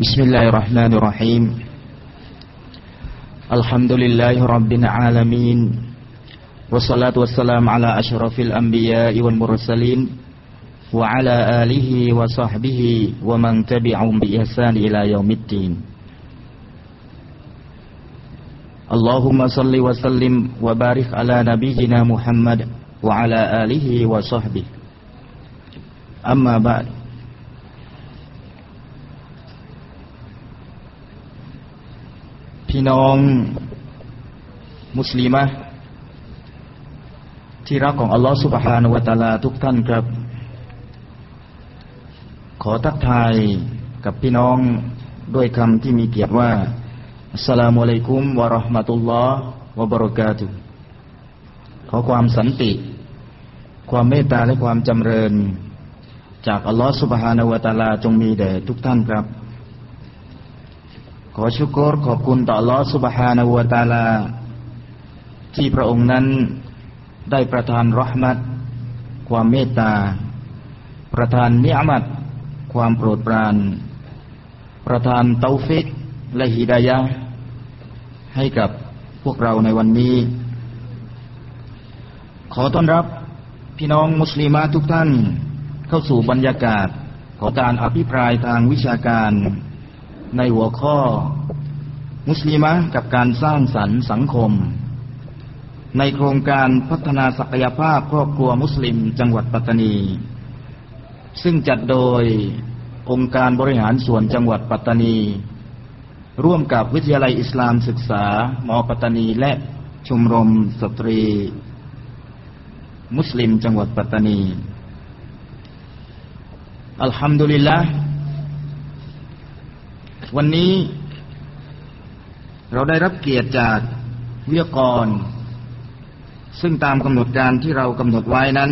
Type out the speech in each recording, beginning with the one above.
بسم الله الرحمن الرحيم. الحمد لله رب العالمين والصلاة والسلام على أشرف الأنبياء والمرسلين وعلى آله وصحبه ومن تبعهم بإحسان إلى يوم الدين. اللهم صل وسلم وبارك على نبينا محمد وعلى آله وصحبه. أما بعد พี่น้องมุสลิมะที่รักของอัลลอฮฺสุบฮานวะตาลาทุกท่านครับ ขอทักทายกับพี่น้องด้วยคำที่มีเกียรติว่าสลามุอะลัยกุมวะราะห์มะตุลลอฮ์วะบรักาตุขอความสันติ ความเมตตาและความจำเริญ จากอัลลอฮฺ سبحانه وتعالى จงมีแด่ทุกท่านครับ ขอ شكر ขอบคุณต่ออัลลอฮฺ سبحانه وتعالى ที่พระองค์นั้นได้ประทาน رحمة ความเมตตา ประทาน نعمة ความโปรดปราน ประทาน توفيق และ هداية ให้กับพวกเราในวันนี้ ขอต้อนรับพี่น้องมุสลิมาทุกท่านเข้าสู่บรรยากาศของการอภิปรายทางวิชาการ ในหัวข้อ มุสลิมะกับการสร้างสรรค์สังคม ในโครงการพัฒนาศักยภาพครอบครัวมุสลิมจังหวัดปัตตานี ซึ่งจัดโดยองค์การบริหารส่วนจังหวัดปัตตานี ร่วมกับวิทยาลัยอิสลามศึกษา มอปัตตานีและชมรมสตรี มุสลิมจังหวัดปัตตานีอัลฮัมดุลิลละ วันนี้เราได้รับเกียรติจากวิทยากร ซึ่งตามกำหนดการที่เรากำหนดไว้นั้น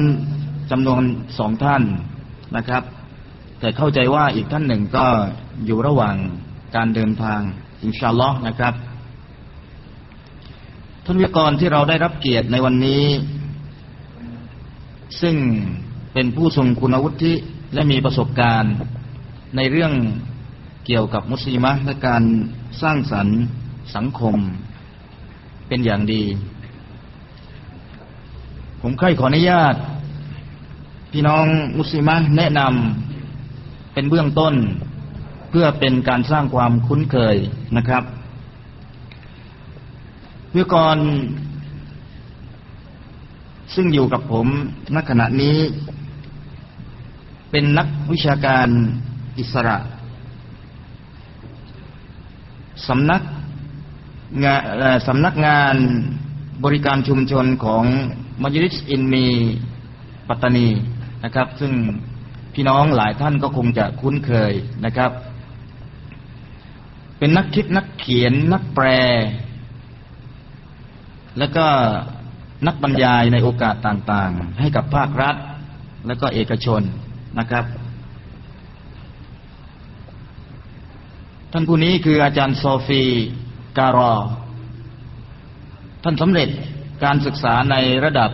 จำนวนสองท่านนะครับ แต่เข้าใจว่าอีกท่านหนึ่งก็อยู่ระหว่างการเดินทางอินชาลอ์นะครับ ท่านวิทยากรที่เราได้รับเกียรติในวันนี้ ซึ่งเป็นผู้ทรงคุณวุฒิและมีประสบการณ์ในเรื่อง เกี่ยวกับมุสลิมะและการสร้างสรรค์สังคมเป็นอย่างดี ผมใครขออนุญาต พี่น้องมุสลิมะแนะนำเป็นเบื้องต้น เพื่อเป็นการสร้างความคุ้นเคยนะครับวิกรซึ่งอยู่กับผมณขณะนี้ เป็นนักวิชาการอิสระ สำนักงานสำนักงานบริการชุมชนของมัจลิสอินมีปัตตานีนะครับ ซึ่งพี่น้องหลายท่านก็คงจะคุ้นเคยนะครับ เป็นนักคิดนักเขียนนักแปล แล้วก็นักบรรยายในโอกาสต่างๆ ให้กับภาครัฐ และก็เอกชนนะครับ ท่านผู้นี้คืออาจารย์โซฟีการอ ท่านสำเร็จการศึกษาในระดับ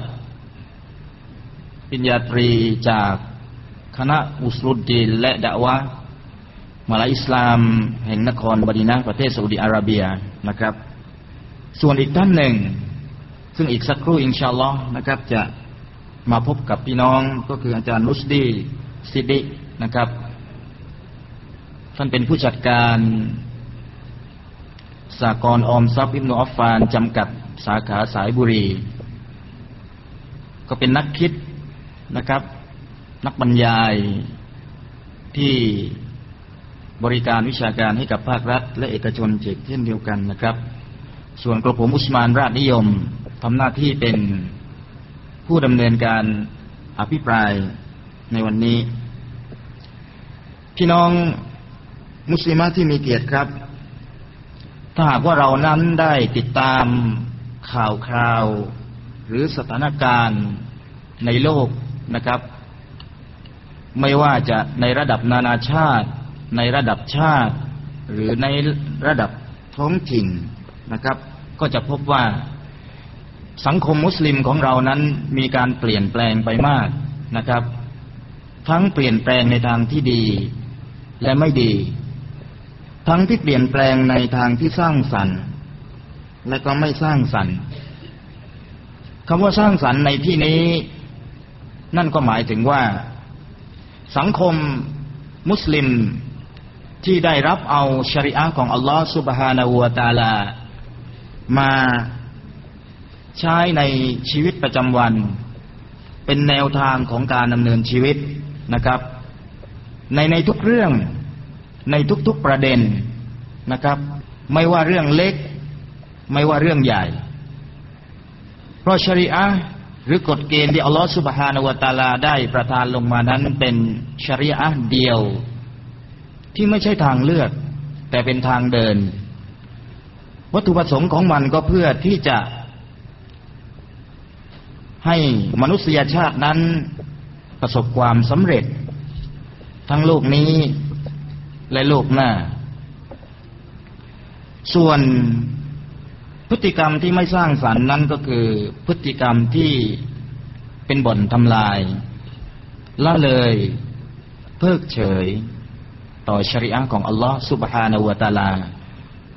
ปริญญาตรีจากคณะอุสรุดดีและดะวะมาลาอิสลาม แห่งนครบดีนะประเทศซาอุดิอาระเบียนะครับ ส่วนอีกท่านหนึ่ง ซึ่งอีกสักครู่อินชาอัลลอฮ์นะครับ จะมาพบกับพี่น้องก็คืออาจารย์นุสดีซิดินะครับ ท่านเป็นผู้จัดการสากรออมทรัพย์อิบนุอัฟฟานจำกัดสาขาสายบุรี ก็เป็นนักคิดนะครับ นักบรรยายที่บริการวิชาการให้กับภาครัฐ และเอกชนเช่นเดียวกันนะครับ ส่วนกระผมอุสมานราชนิยมทำหน้าที่เป็นผู้ดำเนินการอภิปรายในวันนี้ พี่น้อง มุสลิมที่มีเกียรติครับ ถ้าหากว่าเรานั้นได้ติดตามข่าวคราว หรือสถานการณ์ในโลกนะครับ ไม่ว่าจะในระดับนานาชาติ ในระดับชาติ หรือในระดับท้องถิ่นนะครับ ก็จะพบว่าสังคมมุสลิมของเรานั้นมีการเปลี่ยนแปลงไปมากนะครับ ทั้งเปลี่ยนแปลงในทางที่ดีและไม่ดี ทั้งที่เปลี่ยนแปลงในทางที่สร้างสรรค์ และก็ไม่สร้างสรรค์คำว่าสร้างสรรค์ในที่นี้ นั่นก็หมายถึงว่า สังคมมุสลิมที่ได้รับเอาชริอะของอัลลอฮฺสุบฮานาอูตาลา มาใช้ในชีวิตประจำวัน เป็นแนวทางของการดำเนินชีวิตนะครับ ในในทุกเรื่อง ในทุกๆประเด็นนะครับ ไม่ว่าเรื่องเล็ก ไม่ว่าเรื่องใหญ่ เพราะชริอะหรือกฎเกณฑ์ที่อัลลอฮฺสุบฮานาวตาลาได้ประทานลงมานั้นเป็นชริอะเดียว ที่ไม่ใช่ทางเลือก แต่เป็นทางเดิน วัตถุประสงค์ของมันก็เพื่อที่จะ ให้มนุษยชาตินั้นประสบความสำเร็จ ทั้งโลกนี้ และโลกหน้า ส่วนพฤติกรรมที่ไม่สร้างสรรค์นั้นก็คือ พฤติกรรมที่เป็นบ่อนทำลาย ละเลย เพิกเฉย ต่อชริอะของอัลลอฮ์สุบฮานาวตาลา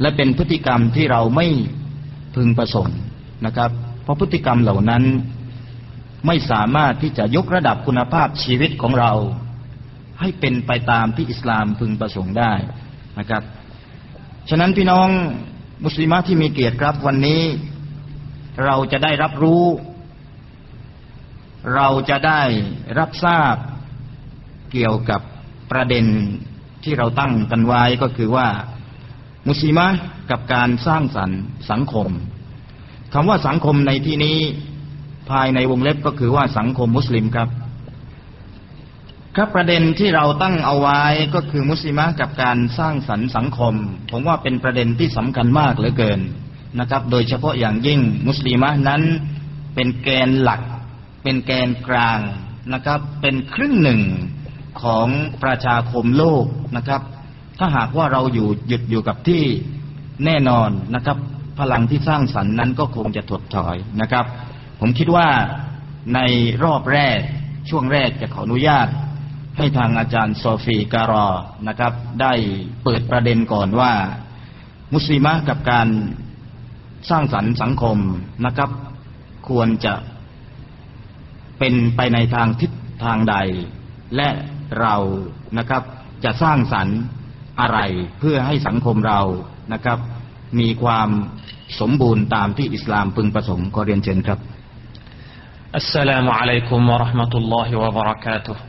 และเป็นพฤติกรรมที่เราไม่พึงประสงค์นะครับ เพราะพฤติกรรมเหล่านั้นไม่สามารถที่จะยกระดับคุณภาพชีวิตของเรา ให้เป็นไปตามที่อิสลามพึงประสงค์ได้นะครับ ฉะนั้นพี่น้องมุสลิมที่มีเกียรติครับวันนี้เราจะได้รับรู้ เราจะได้รับทราบเกี่ยวกับประเด็นที่เราตั้งกันไว้ก็คือว่า มุสลิมกับการสร้างสรรค์สังคมคำว่าสังคมในที่นี้ภายในวงเล็บก็คือว่าสังคมมุสลิมครับ ครับประเด็นที่เราตั้งเอาไว้ก็คือมุสลิมะกับการสร้างสรรค์สังคม ผมว่าเป็นประเด็นที่สำคัญมากเหลือเกินนะครับ โดยเฉพาะอย่างยิ่งมุสลิมะนั้นเป็นแกนหลัก เป็นแกนกลางนะครับ เป็นครึ่งหนึ่งของประชาคมโลกนะครับ ถ้าหากว่าเราอยู่หยุดอยู่กับที่แน่นอนนะครับ พลังที่สร้างสรรค์นั้นก็คงจะถดถอยนะครับ ผมคิดว่าในรอบแรกช่วงแรกจะขออนุญาต ให้ทางอาจารย์โซฟีการอนะครับ ได้เปิดประเด็นก่อนว่า มุสลิมะกับการสร้างสรรค์สังคมนะครับ ควรจะเป็นไปในทางทิศทางใด และเรานะครับ จะสร้างสรรค์อะไรเพื่อให้สังคมเรานะครับ มีความสมบูรณ์ตามที่อิสลามพึงประสงค์ขอเรียนเชิญครับอัสสลามุอะลัยกุมวะราะห์มะตุลลอฮิวะบะเราะกาตุฮ์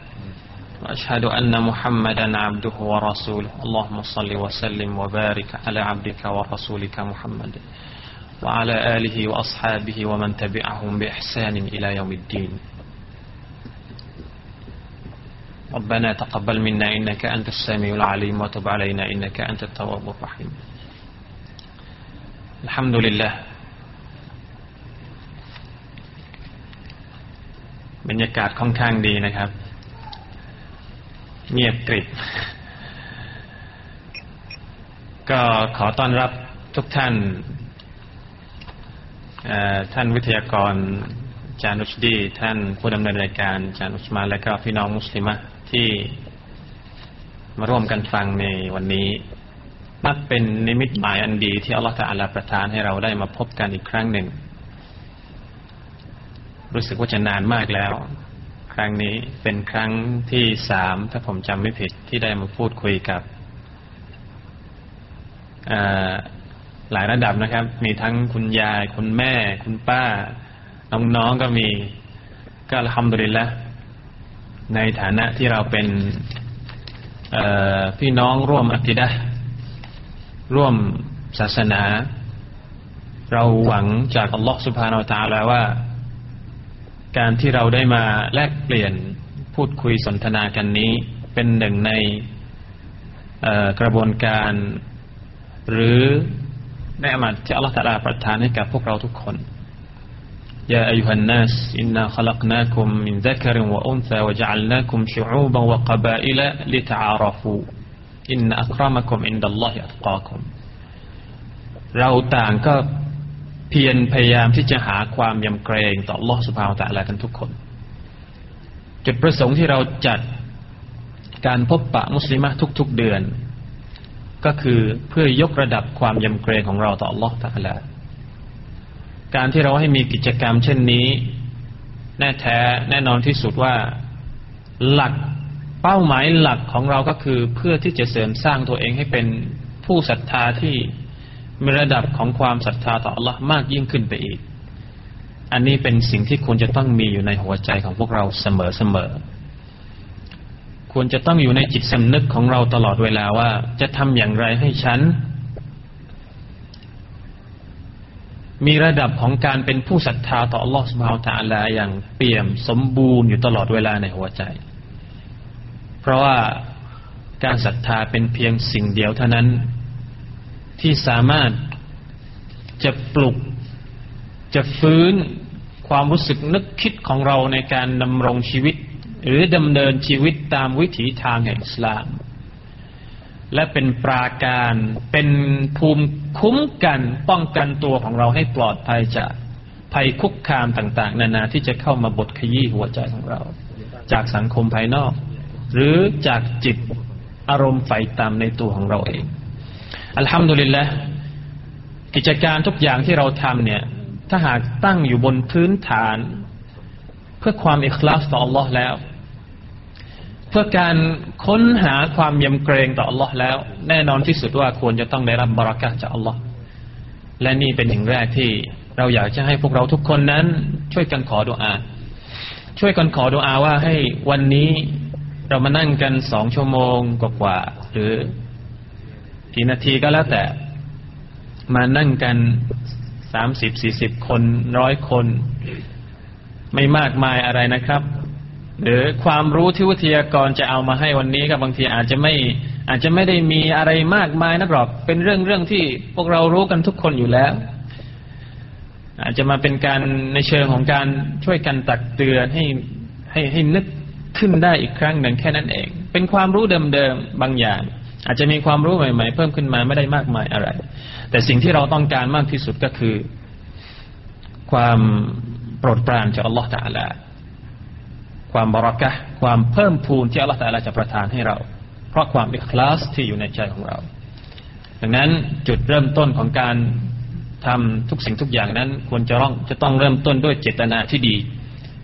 وأشهد أن محمدا عبده ورسوله اللهم صل وسلم وبارك على عبدك ورسولك محمد وعلى آله وأصحابه ومن تبعهم بإحسان إلى يوم الدين ربنا تقبل منا إنك أنت السميع العليم وتب علينا إنك أنت التواب الرحيم الحمد لله บรรยากาศค่อนข้างดีนะครับ เงียบกริบ ก็ขอต้อนรับทุกท่านท่านวิทยากรจานุชดี ท่านผู้ดำเนินรายการจานุชมา และก็พี่น้องมุสลิมะที่มาร่วมกันฟังในวันนี้ นับเป็นนิมิตหมายอันดีที่อัลลอฮฺตะอาลาประทานให้เราได้มาพบกันอีกครั้งหนึ่ง รู้สึกว่าจะนานมากแล้ว ครั้งนี้เป็นครั้งที่สามถ้าผมจำไม่ผิดที่ได้มาพูดคุยกับหลายระดับนะครับ มีทั้งคุณยาย คุณแม่ คุณป้า น้องๆก็มี ก็ทำดุริละในฐานะที่เราเป็นพี่น้องร่วมอัติดะร่วมศาสนา เราหวังจากอัลลอฮฺสุบฮานาอัลตาลาว่า การที่เราได้มาแลกเปลี่ยนพูดคุยสนทนากันนี้ เป็นหนึ่งในกระบวนการ หรือในอามัดที่อัลลอฮฺตะลาประทานให้กับพวกเราทุกคนيا أيها الناس إنا خلقناكم من ذكر وأنثى وجعلناكم شعوبا وقبائل لتعارفوا إن أكرمكم عند الله أتقاكم เราต่างก็ เพียรพยายามที่จะหาความยำเกรงต่ออัลลอฮฺ سبحانه وتعالى กันทุกคน จุดประสงค์ที่เราจัดการพบปะมุสลิมะทุก ๆเดือน ก็คือเพื่อยกระดับความยำเกรงของเราต่ออัลลอฮฺ تعالىการที่เราให้มีกิจกรรมเช่นนี้ แน่แท้แน่นอนที่สุดว่าหลักเป้าหมายหลักของเราก็คือเพื่อที่จะเสริมสร้างตัวเองให้เป็นผู้ศรัทธาที่ มีระดับของความศรัทธาต่อ Allah มากยิ่งขึ้นไปอีก อันนี้เป็นสิ่งที่ควรจะต้องมีอยู่ในหัวใจของพวกเราเสมอๆควรจะต้องอยู่ในจิตสำนึกของเราตลอดเวลาว่า จะทำอย่างไรให้ฉัน มีระดับของการเป็นผู้ศรัทธาต่อ Allah Subhanahu Wa อย่างเปี่ยมสมบูรณ์อยู่ตลอดเวลาในหัวใจ เพราะว่าการศรัทธาเป็นเพียงสิ่งเดียวเท่านั้น ที่สามารถจะปลุก จะฟื้นความรู้สึกนึกคิดของเราในการดำรงชีวิต หรือดำเนินชีวิตตามวิถีทางแห่งอิสลาม และเป็นปราการเป็นภูมิคุ้มกันป้องกันตัวของเราให้ปลอดภัยจากภัยคุกคามต่าง ๆ นานาที่จะเข้ามาบดขยี้หัวใจของเรา จากสังคมภายนอก หรือจากจิตอารมณ์ไฟตามในตัวของเราเอง อัลฮัมดุลิลละกิจการทุกอย่างที่เราทำเนี่ย ถ้าหากตั้งอยู่บนพื้นฐาน เพื่อความอิคลาสต่อ Allah แล้ว เพื่อการค้นหาความยำเกรงต่อ Allah แล้ว แน่นอนที่สุดว่าควรจะต้องได้รับบารักะจาก Allah และนี่เป็นอย่างแรกที่เราอยากจะให้พวกเราทุกคนนั้น ช่วยกันขอดุอา ช่วยกันขอดุอาว่าให้วันนี้เรามานั่งกันสองชั่วโมงกว่าๆหรือ กี่นาทีก็แล้วแต่ มานั่งกันสามสิบสี่สิบคนร้อยคน ไม่มากมายอะไรนะครับ หรือความรู้ที่วิทยากรจะเอามาให้วันนี้ก็บางทีอาจจะไม่อาจจะไม่ได้มีอะไรมากมายนักหรอกเป็นเรื่องเรื่องที่พวกเรารู้กันทุกคนอยู่แล้ว อาจจะมาเป็นการในเชิงของการช่วยกันตักเตือนให้ให้ให้นึกขึ้นได้อีกครั้งหนึ่งแค่นั้นเอง เป็นความรู้เดิมๆบางอย่าง อาจจะมีความรู้ใหม่ ๆ เพิ่มขึ้นมาไม่ได้มากมายอะไร แต่สิ่งที่เราต้องการมากที่สุดก็คือ ความโปรดปรานจากอัลลอฮฺตาลาความบรักะความเพิ่มพูนที่อัลลอฮฺตาลาจะประทานให้เรา เพราะความอิคลาสที่อยู่ในใจของเรา ดังนั้นจุดเริ่มต้นของการทำทุกสิ่งทุกอย่างนั้น ควรจะต้องจะต้องเริ่มต้นด้วยเจตนาที่ดี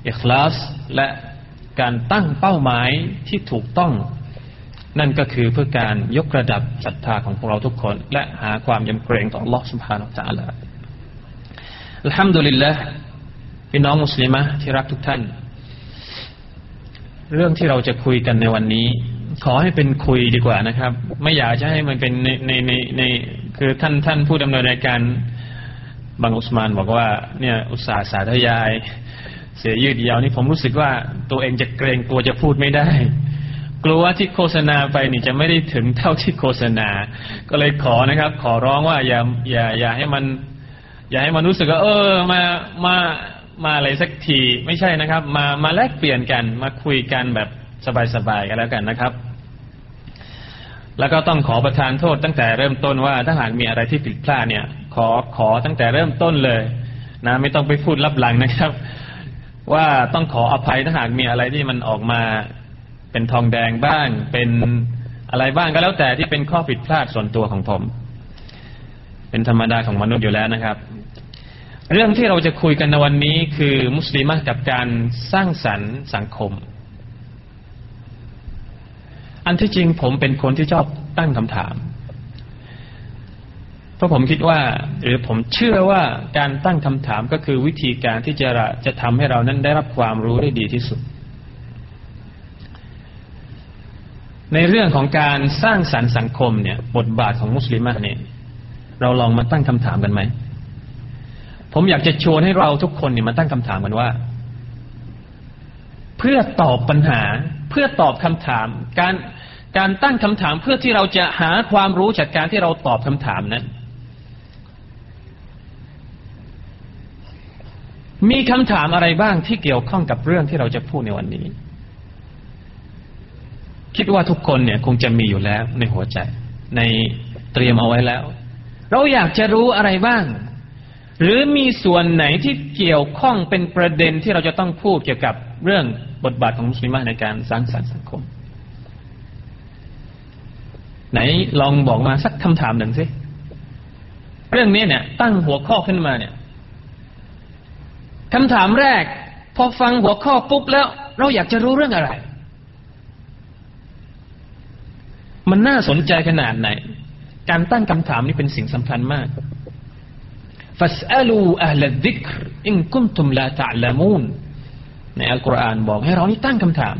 อิคลาสและการตั้งเป้าหมายที่ถูกต้อง นั่นก็คือเพื่อการยกระดับศรัทธาของพวกเราทุกคน และหาความยำเกรงต่อ Allah Subhanahu Wa Taala อัลฮัมดุลิลละพี่น้องมุสลิมะที่รักทุกท่าน เรื่องที่เราจะคุยกันในวันนี้ ขอให้เป็นคุยดีกว่านะครับ ไม่อยากจะให้มันเป็นในในในในคือท่านท่านผู้ดำเนินรายการบางอุสมานบอกว่า เนี่ยอุตสาห์สาธยาย เสียยืดยาวนี่ผมรู้สึกว่าตัวเองจะเกรงตัวจะพูดไม่ได้ กลัวว่าที่โฆษณาไปนี่จะไม่ได้ถึงเท่าที่โฆษณา ก็เลยขอนะครับ ขอร้องว่าอย่าอย่าอย่าให้มัน อย่าให้มันรู้สึกว่าเออมามามาอะไรสักทีไม่ใช่นะครับ มามาแลกเปลี่ยนกันมาคุยกันแบบสบายๆกันแล้วกันนะครับ แล้วก็ต้องขอประทานโทษตั้งแต่เริ่มต้นว่าถ้าหากมีอะไรที่ผิดพลาดเนี่ย ขอขอตั้งแต่เริ่มต้นเลย นะ ไม่ต้องไปพูดลับหลังนะครับ ว่าต้องขออภัยถ้าหากมีอะไรที่มันออกมา เป็นทองแดงบ้าง เป็นอะไรบ้างก็แล้วแต่ที่เป็นข้อผิดพลาดส่วนตัวของผม เป็นธรรมดาของมนุษย์อยู่แล้วนะครับ เรื่องที่เราจะคุยกันในวันนี้คือมุสลิมกับการสร้างสรรค์สังคม อันที่จริงผมเป็นคนที่ชอบตั้งคำถาม เพราะผมคิดว่า หรือผมเชื่อว่าการตั้งคำถามก็คือวิธีการที่จะจะทำให้เรานั้นได้รับความรู้ได้ดีที่สุด ในเรื่องของการสร้างสรรค์สังคมเนี่ย บทบาทของมุสลิมะเนี่ย เราลองมาตั้งคำถามกันไหม ผมอยากจะชวนให้เราทุกคนเนี่ยมาตั้งคำถามกันว่า เพื่อตอบปัญหา เพื่อตอบคำถาม การการตั้งคำถามเพื่อที่เราจะหาความรู้จากการที่เราตอบคำถามนั้น มีคำถามอะไรบ้างที่เกี่ยวข้องกับเรื่องที่เราจะพูดในวันนี้ คิดว่าทุกคนเนี่ยคงจะมีอยู่แล้วในหัวใจ ในเตรียมเอาไว้แล้ว เราอยากจะรู้อะไรบ้าง หรือมีส่วนไหนที่เกี่ยวข้องเป็นประเด็นที่เราจะต้องพูดเกี่ยวกับเรื่องบทบาทของมุสลิมในการสร้างสรรค์สังคม ไหนลองบอกมาสักคำถามหนึ่งสิเรื่องนี้เนี่ย ตั้งหัวข้อขึ้นมาเนี่ยคำถามแรก พอฟังหัวข้อปุ๊บแล้ว เราอยากจะรู้เรื่องอะไร มันน่าสนใจขนาดไหน การตั้งคำถามนี่เป็นสิ่งสำคัญมากฟัสอลูอัลดิกรอินกุมตุมลาตะลามูนในอัลกุรอานบอกให้เรานี่ตั้งคำถาม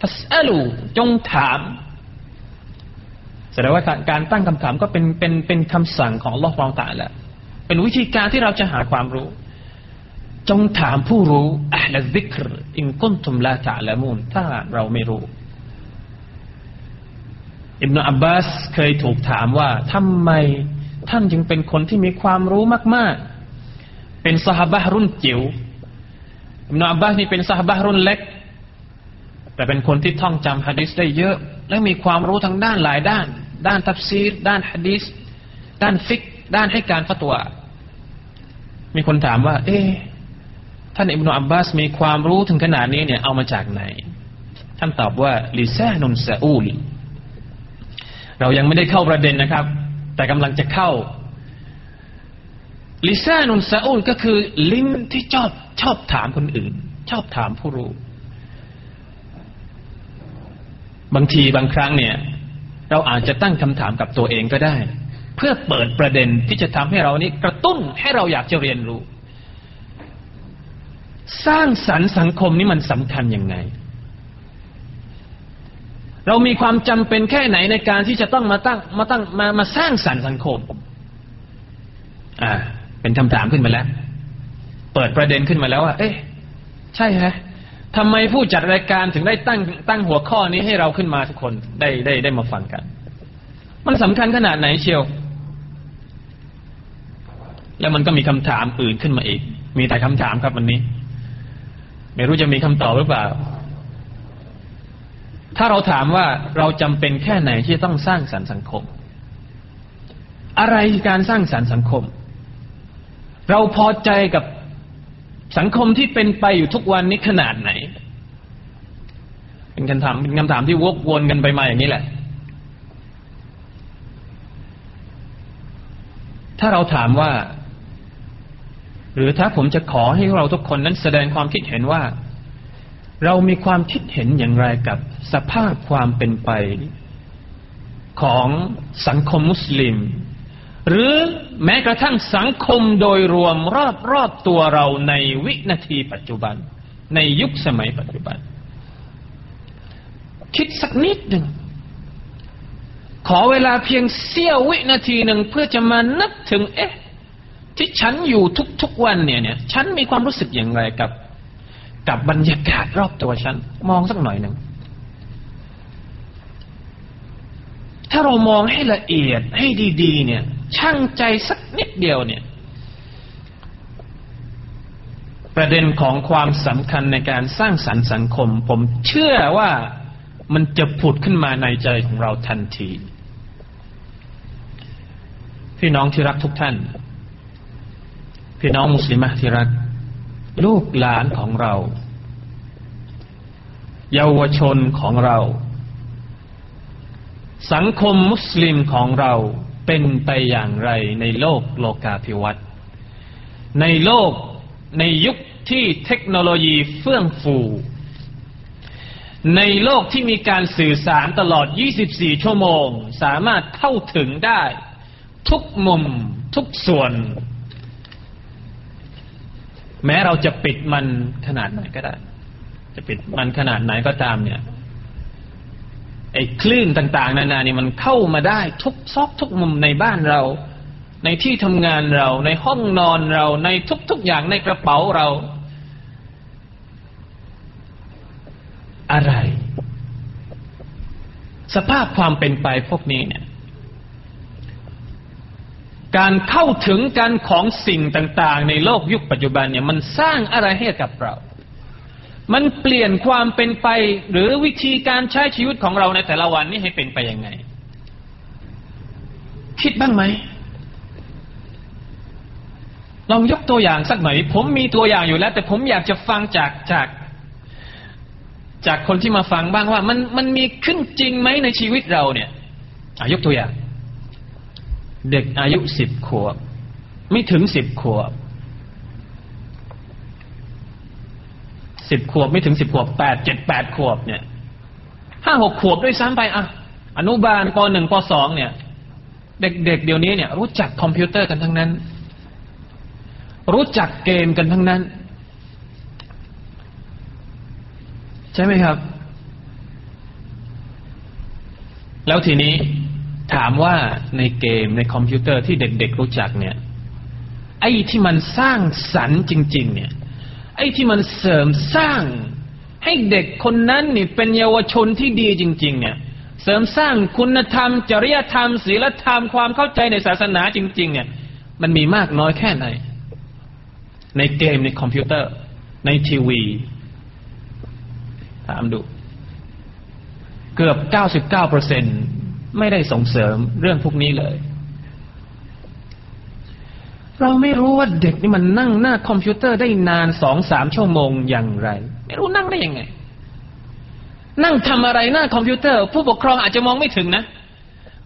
ฟัสอลูจงถามแสดงว่าการตั้งคำถามก็เป็นเป็นเป็นคำสั่งของลอฮ์เราตะละเป็นวิธีการที่เราจะหาความรู้ จงถามผู้รู้อัลดิกรอินกุนตุมลาตะลามูนถ้าเราไม่รู้ อิบนาอับบาสเคยถูกถามว่าทำไมท่านจึงเป็นคนที่มีความรู้มาก ๆ เป็นสหบะรุ่นจิ๋วอิบนาอับบาสนี่เป็นสหบะรุ่นเล็ก แต่เป็นคนที่ท่องจำฮะดิษได้เยอะ และมีความรู้ทางด้านหลายด้าน ด้านทัฟซีรด้านฮะดิษด้านฟิก ด้านให้การฟัตวามีคนถามว่า เอ๊ท่านอิบนาอับบาสมีความรู้ถึงขนาดนี้เนี่ยเอามาจากไหน ท่านตอบว่าลิซานุนซาอูล เรายังไม่ได้เข้าประเด็นนะครับ แต่กำลังจะเข้า ลิซานุนซาอูลก็คือ ลิ้นที่ชอบชอบถามคนอื่น ชอบถามผู้รู้ บางทีบางครั้งเนี่ย เราอาจจะตั้งคำถามกับตัวเองก็ได้ เพื่อเปิดประเด็นที่จะทำให้เรานี้กระตุ้นให้เราอยากจะเรียนรู้ สร้างสรรค์สังคมนี้มันสำคัญยังไง เรามีความจำเป็นแค่ไหนในการที่จะต้องมาตั้งมาตั้งมามาสร้างสรรค์สังคม อ่า เป็นคำถามขึ้นมาแล้ว เปิดประเด็นขึ้นมาแล้วว่า เอ๊ะ ใช่ฮะทำไมผู้จัดรายการถึงได้ตั้งตั้งหัวข้อนี้ให้เราขึ้นมาทุกคนได้ได้ได้มาฟังกัน มันสำคัญขนาดไหนเชียว แล้วมันก็มีคำถามอื่นขึ้นมาอีก มีแต่คำถามครับวันนี้ ไม่รู้จะมีคำตอบหรือเปล่า ถ้าเราถามว่าเราจำเป็นแค่ไหนที่ต้องสร้างสรรค์สังคม อะไรการสร้างสรรค์สังคม เราพอใจกับสังคมที่เป็นไปอยู่ทุกวันนี้ขนาดไหน เป็นคำถามเป็นคำถามที่วกวนกันไปมาอย่างนี้แหละ ถ้าเราถามว่า หรือถ้าผมจะขอให้เราทุกคนนั้นแสดงความคิดเห็นว่า เรามีความคิดเห็นอย่างไรกับสภาพความเป็นไป ของสังคมมุสลิม หรือแม้กระทั่งสังคมโดยรวมรอบรอบตัวเราในวินาทีปัจจุบัน ในยุคสมัยปัจจุบัน คิดสักนิดหนึ่ง ขอเวลาเพียงเสี้ยววินาทีหนึ่งเพื่อจะมานึกถึงเอ๊ะที่ฉันอยู่ทุกๆวันเนี่ยเนี่ย ฉันมีความรู้สึกอย่างไรกับ กับบรรยากาศรอบตัวฉัน มองสักหน่อยหนึ่ง ถ้าเรามองให้ละเอียดให้ดี ๆ เนี่ย ช่างใจสักนิดเดียวเนี่ย ประเด็นของความสำคัญในการสร้างสรรค์สังคม ผมเชื่อว่ามันจะผุดขึ้นมาในใจของเราทันที พี่น้องที่รักทุกท่าน พี่น้องมุสลิมที่รัก ลูกหลานของเรา เยาวชนของเรา สังคมมุสลิมของเราเป็นไปอย่างไรในโลกโลกาภิวัตน์ในโลกในยุคที่เทคโนโลยีเฟื่องฟู ในโลกที่มีการสื่อสารตลอด 24 ชั่วโมง สามารถเข้าถึงได้ ทุกมุมทุกส่วน แม้เราจะปิดมันขนาดไหนก็ได้ จะปิดมันขนาดไหนก็ตามเนี่ยไอ้คลื่นต่าง ๆ นานานี่มันเข้ามาได้ทุกซอกทุกมุมในบ้านเรา ในที่ทำงานเรา ในห้องนอนเรา ในทุก ๆ อย่างในกระเป๋าเรา อะไร สภาพความเป็นไปพวกนี้เนี่ย การเข้าถึงการของสิ่งต่าง ๆ ในโลกยุคปัจจุบันเนี่ยมันสร้างอะไรให้กับเรา มันเปลี่ยนความเป็นไป หรือวิธีการใช้ชีวิตของเราในแต่ละวันนี้ให้เป็นไปยังไง คิดบ้างไหมลองยกตัวอย่างสักหน่อย ผมมีตัวอย่างอยู่แล้ว แต่ผมอยากจะฟังจากจาก จากคนที่มาฟังบ้างว่า มันมันมีขึ้นจริงไหมในชีวิตเราเนี่ยยกตัวอย่าง เด็กอายุสิบขวบ ไม่ถึงสิบขวบสิบขวบไม่ถึงสิบขวบแปดเจ็ดแปดขวบเนี่ยห้าหกขวบด้วยซ้ำไปอะอนุบาลปหนึ่งปสองเนี่ย เด็กๆเดี๋ยวนี้เนี่ย รู้จักคอมพิวเตอร์กันทั้งนั้น รู้จักเกมกันทั้งนั้น ใช่ไหมครับ แล้วทีนี้ ถามว่าในเกมในคอมพิวเตอร์ที่เด็กๆรู้จักเนี่ย ไอ้ที่มันสร้างสรรค์จริง ๆ เนี่ย ไอ้ที่มันเสริมสร้าง ให้เด็กคนนั้นนี่เป็นเยาวชนที่ดีจริง ๆ เนี่ย เสริมสร้างคุณธรรม จริยธรรมศีลธรรมความเข้าใจในศาสนาจริง ๆ เนี่ย มันมีมากน้อยแค่ไหน ในเกมในคอมพิวเตอร์ ในทีวี ถามดู เกือบ 99% ไม่ได้ส่งเสริมเรื่องพวกนี้เลย เราไม่รู้ว่าเด็กนี่มันนั่งหน้าคอมพิวเตอร์ได้นานสองสามชั่วโมงอย่างไร ไม่รู้นั่งได้ยังไง นั่งทำอะไรหน้าคอมพิวเตอร์ ผู้ปกครองอาจจะมองไม่ถึงนะ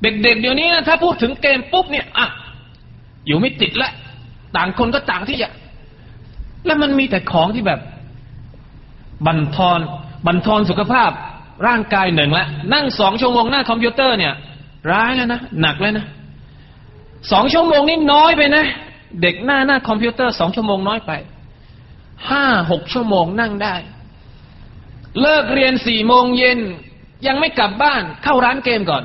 เด็กๆเดี๋ยวนี้นะถ้าพูดถึงเกมปุ๊บเนี่ยอะอยู่ไม่ติดละต่างคนก็ต่างที่จะแล้วมันมีแต่ของที่แบบ บันทอนบันทอนสุขภาพ ร่างกายหนึ่งละนั่งสองชั่วโมงหน้าคอมพิวเตอร์เนี่ย ร้ายแล้วนะหนักแล้วนะสองชั่วโมงนี่น้อยไปนะ เด็กหน้าหน้าคอมพิวเตอร์สองชั่วโมงน้อยไปห้าหกชั่วโมงนั่งได้ เลิกเรียนสี่โมงเย็น ยังไม่กลับบ้าน เข้าร้านเกมก่อน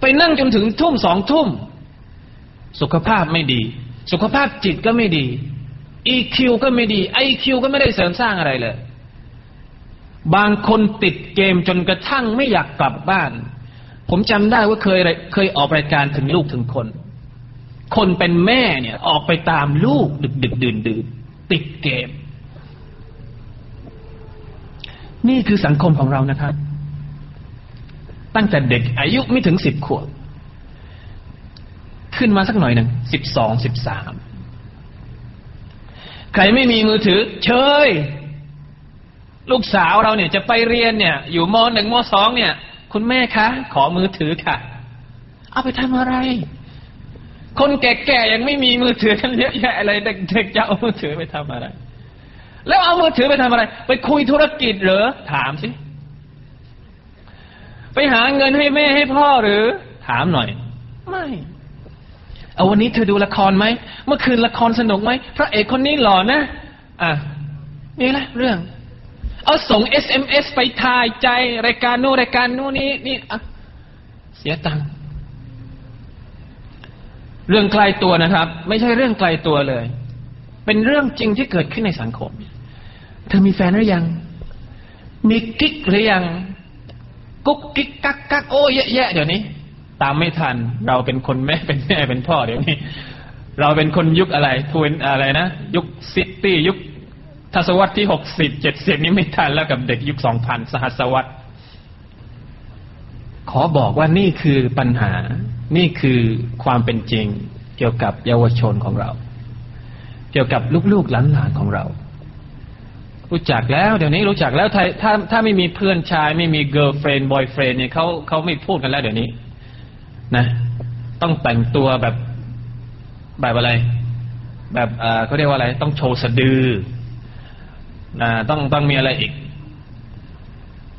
ไปนั่งจนถึงทุ่มสองทุ่ม สุขภาพไม่ดี สุขภาพจิตก็ไม่ดี EQ ก็ไม่ดี IQ ก็ไม่ได้เสริมสร้างอะไรเลย บางคนติดเกมจนกระทั่งไม่อยากกลับบ้าน ผมจำได้ว่าเคยเคยออกรายการถึงลูกถึงคน คนเป็นแม่เนี่ยออกไปตามลูกดึกดึกดื่นดื่นติดเกม นี่คือสังคมของเรานะครับ ตั้งแต่เด็กอายุไม่ถึงสิบขวบ ขึ้นมาสักหน่อยหนึ่งสิบสองสิบสาม ใครไม่มีมือถือ เชย ลูกสาวเราเนี่ยจะไปเรียนเนี่ย อยู่มหนึ่งมสองเนี่ย คุณแม่คะ ขอมือถือค่ะ เอาไปทำอะไร คนแก่ๆยังไม่มีมือถือกันเยอะแยะอะไรเด็กๆจะเอามือถือไปทำอะไร แล้วเอามือถือไปทำอะไร ไปคุยธุรกิจเหรอถามสิไปหาเงินให้แม่ให้พ่อหรือ ถามหน่อย ไม่ เอาวันนี้เธอดูละครไหม เมื่อคืนละครสนุกไหม พระเอกคนนี้หล่อนะ อะนี่แหละเรื่อง เอาส่ง SMS ไปทายใจ รายการโน้รายการโน้นี่นี่อะเสียตังค์เรื่องไกลตัวนะครับ ไม่ใช่เรื่องไกลตัวเลย เป็นเรื่องจริงที่เกิดขึ้นในสังคม เธอมีแฟนหรือยัง มีกิ๊กหรือยัง กุ๊กกิ๊กกักกักโอ้เยอะแยะเดี๋ยวนี้ ตามไม่ทัน เราเป็นคนแม่เป็นแม่เป็นพ่อเดี๋ยวนี้ เราเป็นคนยุคอะไรทวนอะไรนะยุคซิตี้ยุคทศวรรษที่หกสิบเจ็ดสิบนี้ไม่ทันแล้วกับเด็กยุคสองพันสหัสวรรษขอบอกว่านี่คือปัญหา นี่คือความเป็นจริง เกี่ยวกับเยาวชนของเรา เกี่ยวกับลูกๆหลานๆของเรา รู้จักแล้วเดี๋ยวนี้รู้จักแล้วถ้าถ้าถ้าไม่มีเพื่อนชาย ไม่มี girlfriend boyfriend เนี่ยเขาเขาไม่พูดกันแล้วเดี๋ยวนี้ นะ ต้องแต่งตัวแบบแบบอะไร แบบเขาเรียกว่าอะไร ต้องโชว์สะดือนะต้องต้องมีอะไรอีก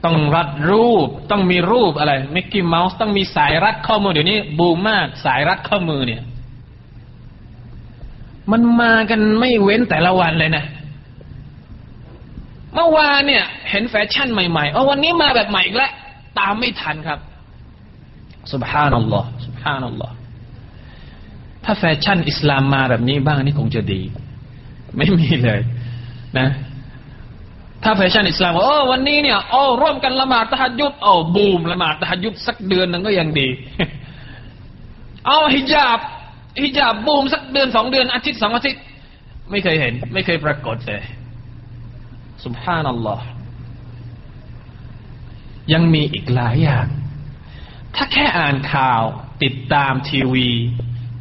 ต้องรัดรูป ต้องมีรูปอะไรมิกกี้เมาส์ต้องมีสายรัดข้อมือเดี๋ยวนี้ บูมมากสายรัดข้อมือเนี่ย มันมากันไม่เว้นแต่ละวันเลยนะเมื่อวานเนี่ย เห็นแฟชั่นใหม่ๆเอาวันนี้มาแบบใหม่อีกแล้วตามไม่ทันครับ سبحان الله سبحان الله ถ้าแฟชั่นอิสลามมาแบบนี้บ้างนี่คงจะดี ไม่มีเลยนะ ถ้าแฟชั่นอิสลามว่าโอ้วันนี้เนี่ยโอ้ร่วมกันละหมาดตะฮัดยุดโอ้บูมละหมาดตะฮัดยุดสักเดือนนึงก็ยังดี เอาฮิญาบฮิญาบบูมสักเดือนสองเดือนอาทิตย์สองอาทิตย์ ไม่เคยเห็น ไม่เคยปรากฏเลยسبحان الله ยังมีอีกหลายอย่าง ถ้าแค่อ่านข่าวติดตามทีวี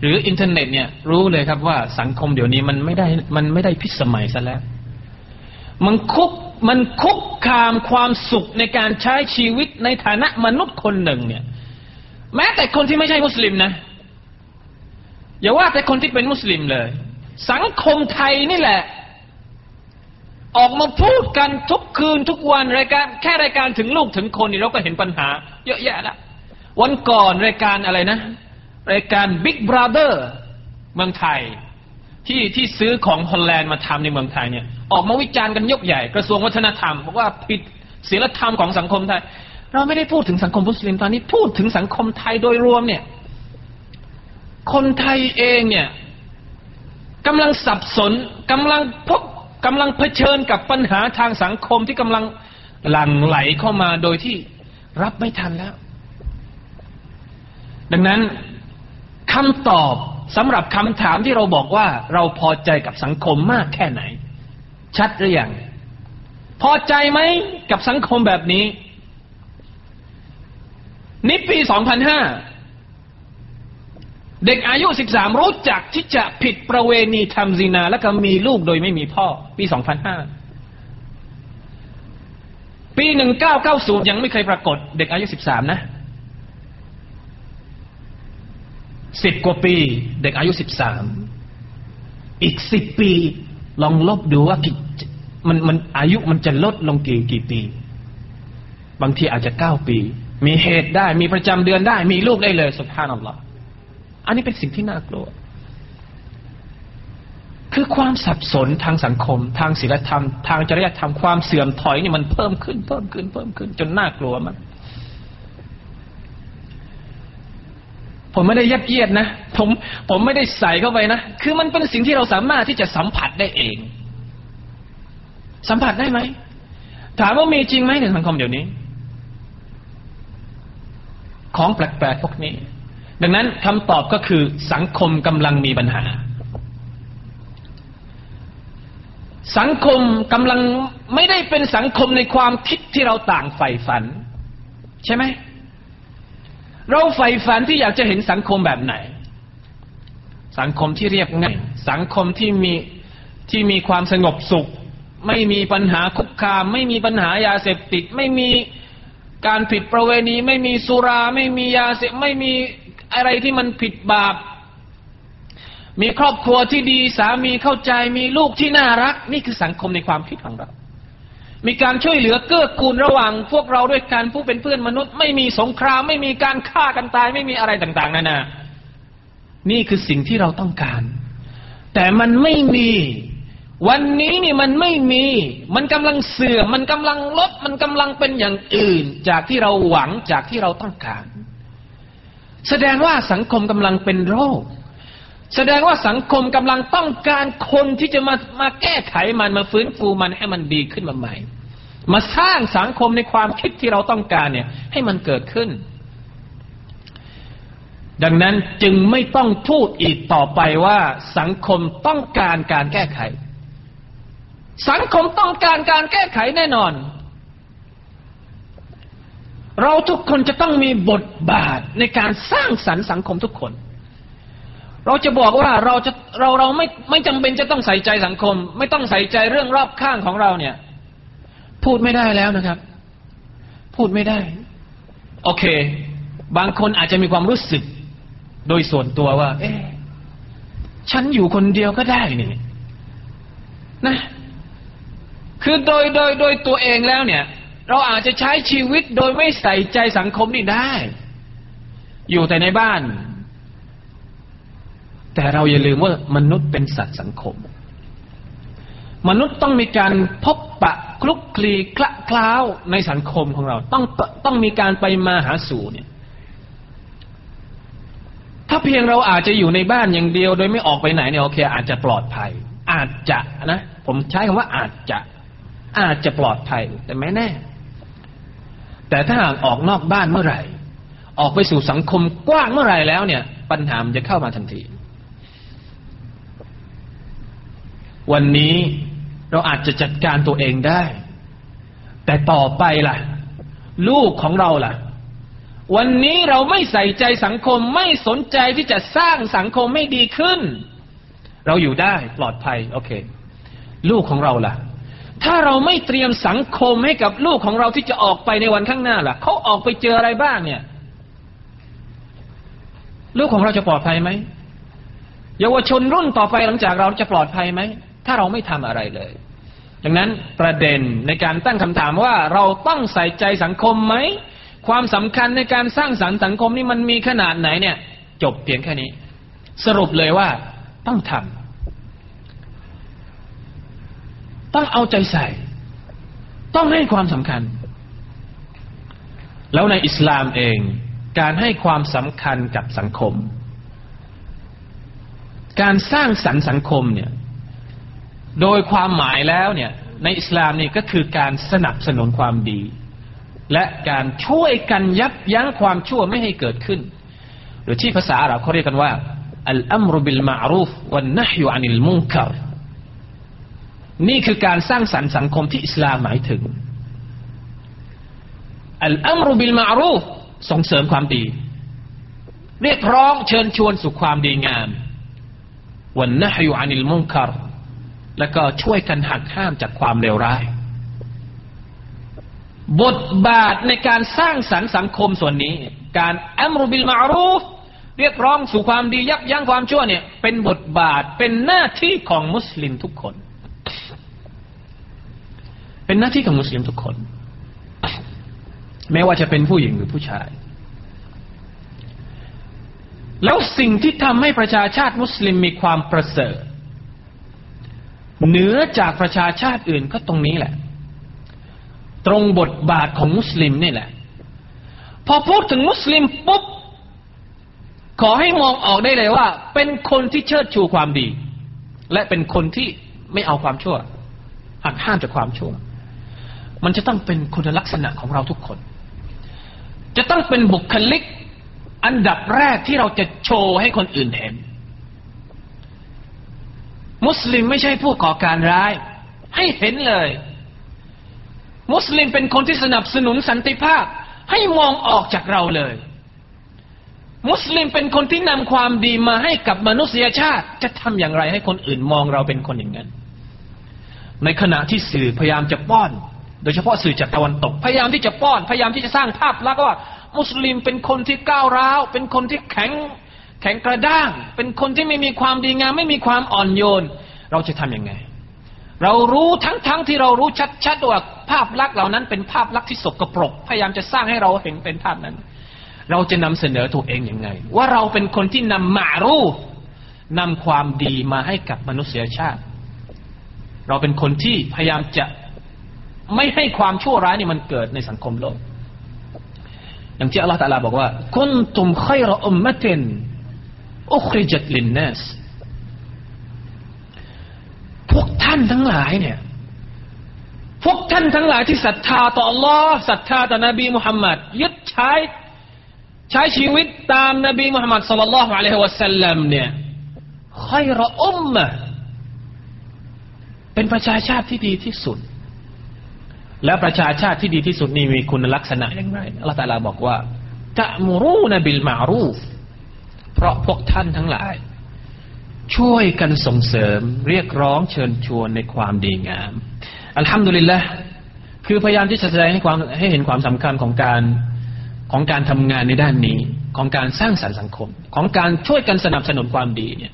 หรืออินเทอร์เน็ตเนี่ยรู้เลยครับว่าสังคมเดี๋ยวนี้มันไม่ได้มันไม่ได้พิสมัยซะแล้ว มันคุกมันคุกคามความสุขในการใช้ชีวิตในฐานะมนุษย์คนหนึ่งเนี่ย แม้แต่คนที่ไม่ใช่มุสลิมนะ อย่าว่าแต่คนที่เป็นมุสลิมเลย สังคมไทยนี่แหละ ออกมาพูดกันทุกคืนทุกวันรายการแค่รายการถึงลูกถึงคนนี่เราก็เห็นปัญหา เยอะแยะละ วันก่อนรายการอะไรนะ รายการ Big Brother เมืองไทย ที่ที่ซื้อของฮอลแลนด์มาทำในเมืองไทยเนี่ย ออกมาวิจารณ์กันยกใหญ่ กระทรวงวัฒนธรรมบอกว่าผิดศีลธรรมของสังคมไทย เราไม่ได้พูดถึงสังคมมุสลิมตอนนี้พูดถึงสังคมไทยโดยรวมเนี่ย คนไทยเองเนี่ยกำลังสับสนกำลังพบกำลังเผชิญกับปัญหาทางสังคมที่กำลังหลั่งไหลเข้ามาโดยที่รับไม่ทันแล้ว ดังนั้นคำตอบสำหรับคำถามที่เราบอกว่า เราพอใจกับสังคมมากแค่ไหน ชัดหรือยังพอใจไหมกับสังคมแบบนี้ นี่ปี 2005 เด็กอายุ 13 รู้จักที่จะผิดประเวณีทำซีนา แล้วก็มีลูกโดยไม่มีพ่อ ปี 2005 ปี 1990 ยังไม่เคยปรากฏ เด็กอายุ 13 นะ สิบกว่าปี เด็กอายุ13อีกสิบปี ลองลบดูว่ามันมันอายุมันจะลดลงกี่กี่ปี บางทีอาจจะเก้าปี มีเหตุได้ มีประจำเดือนได้ มีลูกได้เลยสุภาพนัลลอฮ์อันนี้เป็นสิ่งที่น่ากลัว คือความสับสนทางสังคม ทางศีลธรรม ทางจริยธรรมความเสื่อมถอยนี่มันเพิ่มขึ้น เพิ่มขึ้นเพิ่มขึ้น จนน่ากลัวมัน ผมไม่ได้ยัดเยียดนะ ผมผมไม่ได้ใส่เข้าไปนะ คือมันเป็นสิ่งที่เราสามารถที่จะสัมผัสได้เอง สัมผัสได้ไหม ถามว่ามีจริงไหมในสังคมเดี๋ยวนี้ ของแปลกๆพวกนี้ ดังนั้นคำตอบก็คือสังคมกำลังมีปัญหา สังคมกำลังไม่ได้เป็นสังคมในความคิดที่เราต่างใฝ่ฝัน ใช่ไหม เราใฝ่ฝันที่อยากจะเห็นสังคมแบบไหน สังคมที่เรียบง่าย สังคมที่มีที่มีความสงบสุข ไม่มีปัญหาคุกคาม ไม่มีปัญหายาเสพติด ไม่มีการผิดประเวณี ไม่มีสุรา ไม่มียาเสพไม่มีอะไรที่มันผิดบาป มีครอบครัวที่ดีสามีเข้าใจมีลูกที่น่ารัก นี่คือสังคมในความคิดของเรา มีการช่วยเหลือเกื้อกูลระหว่างพวกเราด้วยกันผู้เป็นเพื่อนมนุษย์ ไม่มีสงคราม ไม่มีการฆ่ากันตาย ไม่มีอะไรต่าง ๆนานานี่คือสิ่งที่เราต้องการ แต่มันไม่มี วันนี้นี่มันไม่มี มันกำลังเสื่อมมันกำลังลดมันกำลังเป็นอย่างอื่น จากที่เราหวังจากที่เราต้องการ แสดงว่าสังคมกำลังเป็นโรคแสดงว่าสังคมกำลังต้องการคนที่จะมามาแก้ไขมันมาฟื้นฟูมันให้มันดีขึ้นมาใหม่ มาสร้างสังคมในความคิดที่เราต้องการเนี่ย ให้มันเกิดขึ้น ดังนั้นจึงไม่ต้องพูดอีกต่อไปว่าสังคมต้องการการแก้ไข สังคมต้องการการแก้ไขแน่นอน เราทุกคนจะต้องมีบทบาทในการสร้างสรรค์สังคมทุกคน เราจะบอกว่าเราจะเราเราไม่ไม่จำเป็นจะต้องใส่ใจสังคม ไม่ต้องใส่ใจเรื่องรอบข้างของเราเนี่ย พูดไม่ได้แล้วนะครับ พูดไม่ได้ โอเค บางคนอาจจะมีความรู้สึก โดยส่วนตัวว่า เอ๊ะฉันอยู่คนเดียวก็ได้นี่นะ คือโดยโดยโดยตัวเองแล้วเนี่ย เราอาจจะใช้ชีวิตโดยไม่ใส่ใจสังคมนี่ได้ อยู่แต่ในบ้าน แต่เราอย่าลืมว่ามนุษย์เป็นสัตว์สังคม มนุษย์ต้องมีการพบปะคลุกคลีคละคล้าวในสังคมของเรา ต้องต้องมีการไปมาหาสู่เนี่ย ถ้าเพียงเราอาจจะอยู่ในบ้านอย่างเดียว โดยไม่ออกไปไหนเนี่ยโอเค อาจจะปลอดภัย อาจจะนะ ผมใช้คำว่าอาจจะ อาจจะปลอดภัย แต่ไม่แน่ แต่ถ้าหากออกนอกบ้านเมื่อไหร่ ออกไปสู่สังคมกว้างเมื่อไหร่แล้วเนี่ย ปัญหามันจะเข้ามาทันที วันนี้ เราอาจจะจัดการตัวเองได้ แต่ต่อไปล่ะ ลูกของเราล่ะ วันนี้เราไม่ใส่ใจสังคมไม่สนใจที่จะสร้างสังคมไม่ดีขึ้น เราอยู่ได้ปลอดภัย โอเค ลูกของเราล่ะ ถ้าเราไม่เตรียมสังคมให้กับลูกของเราที่จะออกไปในวันข้างหน้าล่ะเขาออกไปเจออะไรบ้างเนี่ย ลูกของเราจะปลอดภัยไหมเยาวชนรุ่นต่อไปหลังจากเราจะปลอดภัยไหม ถ้าเราไม่ทำอะไรเลย ดังนั้นประเด็นในการตั้งคำถามว่าเราต้องใส่ใจสังคมไหม ความสำคัญในการสร้างสรรค์สังคมนี่มันมีขนาดไหนเนี่ย จบเพียงแค่นี้ สรุปเลยว่าต้องทำต้องเอาใจใส่ ต้องให้ความสำคัญ แล้วในอิสลามเองการให้ความสำคัญกับสังคม การสร้างสรรค์สังคมเนี่ย โดยความหมายแล้วเนี่ยในอิสลามนี่ก็คือการสนับสนุนความดี และการช่วยกันยับยั้งความชั่วไม่ให้เกิดขึ้น หรือที่ภาษาอาหรับเขาเรียกกันว่าอัลอัมรุบิลมารูฟวันนะฮยุอานิลมุงคารนี่คือการสร้างสรรค์สังคมที่อิสลามหมายถึงอัลอัมรุบิลมารูฟส่งเสริมความดี เรียกร้องเชิญชวนสู่ความดีงามวันนะฮยุอานิลมุงคาร แล้วก็ช่วยกันหักห้ามจากความเลวร้าย บทบาทในการสร้างสรรค์สังคมส่วนนี้ การอัมรุบิลมารูฟเรียกร้องสู่ความดียับยั้งความชั่วเนี่ย เป็นบทบาทเป็นหน้าที่ของมุสลิมทุกคน เป็นหน้าที่ของมุสลิมทุกคนแม้ว่าจะเป็นผู้หญิงหรือผู้ชาย แล้วสิ่งที่ทำให้ประชาชาติมุสลิมมีความประเสริฐ เหนือจากประชาชาติอื่นก็ตรงนี้แหละ ตรงบทบาทของมุสลิมนี่แหละ พอพูดถึงมุสลิมปุ๊บ ขอให้มองออกได้เลยว่า เป็นคนที่เชิดชูความดี และเป็นคนที่ไม่เอาความชั่วหักห้ามจากความชั่ว มันจะต้องเป็นคุณลักษณะของเราทุกคน จะต้องเป็นบุคลิก อันดับแรกที่เราจะโชว์ให้คนอื่นเห็น มุสลิมไม่ใช่ผู้ก่อการร้าย ให้เห็นเลย มุสลิมเป็นคนที่สนับสนุนสันติภาพ ให้มองออกจากเราเลย มุสลิมเป็นคนที่นำความดีมาให้กับมนุษยชาติ จะทำอย่างไรให้คนอื่นมองเราเป็นคนอย่างนั้น ในขณะที่สื่อพยายามจะป้อน โดยเฉพาะสื่อจากตะวันตก พยายามที่จะป้อน พยายามที่จะสร้างภาพลักษณ์ว่า มุสลิมเป็นคนที่ก้าวร้าว เป็นคนที่แข็ง ข็งกระด้าง เป็นคนที่ไม่มีความดีงาม ไม่มีความอ่อนโยน เราจะทํำยังไง เรารู้ทั้งๆทที่เรารู้ชัดๆว่าภาพลักษณ์เหล่านั้นเป็นภาพลักษณ์ที่สกปรก พยายามจะสร้างให้เราเห็นเป็นภาพนั้น เราจะนำเสนอตัวเองอยังไง ว่าเราเป็นคนที่นำมารูนำความดีมาให้กับมนุษยชาติ เราเป็นคนที่พยายามจะไม่ให้ความชั่วร้ายนี่มันเกิดในสังคมโลกอย่างที่อัลลอฮฺตะลาบอกว่าคุนตุมขัยรอุมมะติน อุคริจัตลินนัสพวกท่านทั้งหลายเนี่ย พวกท่านทั้งหลายที่ศรัทธาต่อ Allah ศรัทธาต่อนบีมุฮัมมัดยึดใช้ ใช้ชีวิตตามนบีมุฮัมมัดสัลลัลลอฮุอะลัยฮิวะสัลลัมเนี่ยขัยรอุมมะเป็นประชาชาติที่ดีที่สุด และประชาชาติที่ดีที่สุดนี่มีคุณลักษณะอย่างไรอัลลอฮฺตาลาบอกว่าตะมรูนบิลมารูฟ เพราะพวกท่านทั้งหลาย ช่วยกันส่งเสริมเรียกร้องเชิญชวนในความดีงาม อัลฮัมดุลิลละคือพยายามที่จะแสดงให้ความให้เห็นความสำคัญของการของการทำงานในด้านนี้ของการสร้างสรรค์สังคม ของการช่วยกันสนับสนุนความดีเนี่ย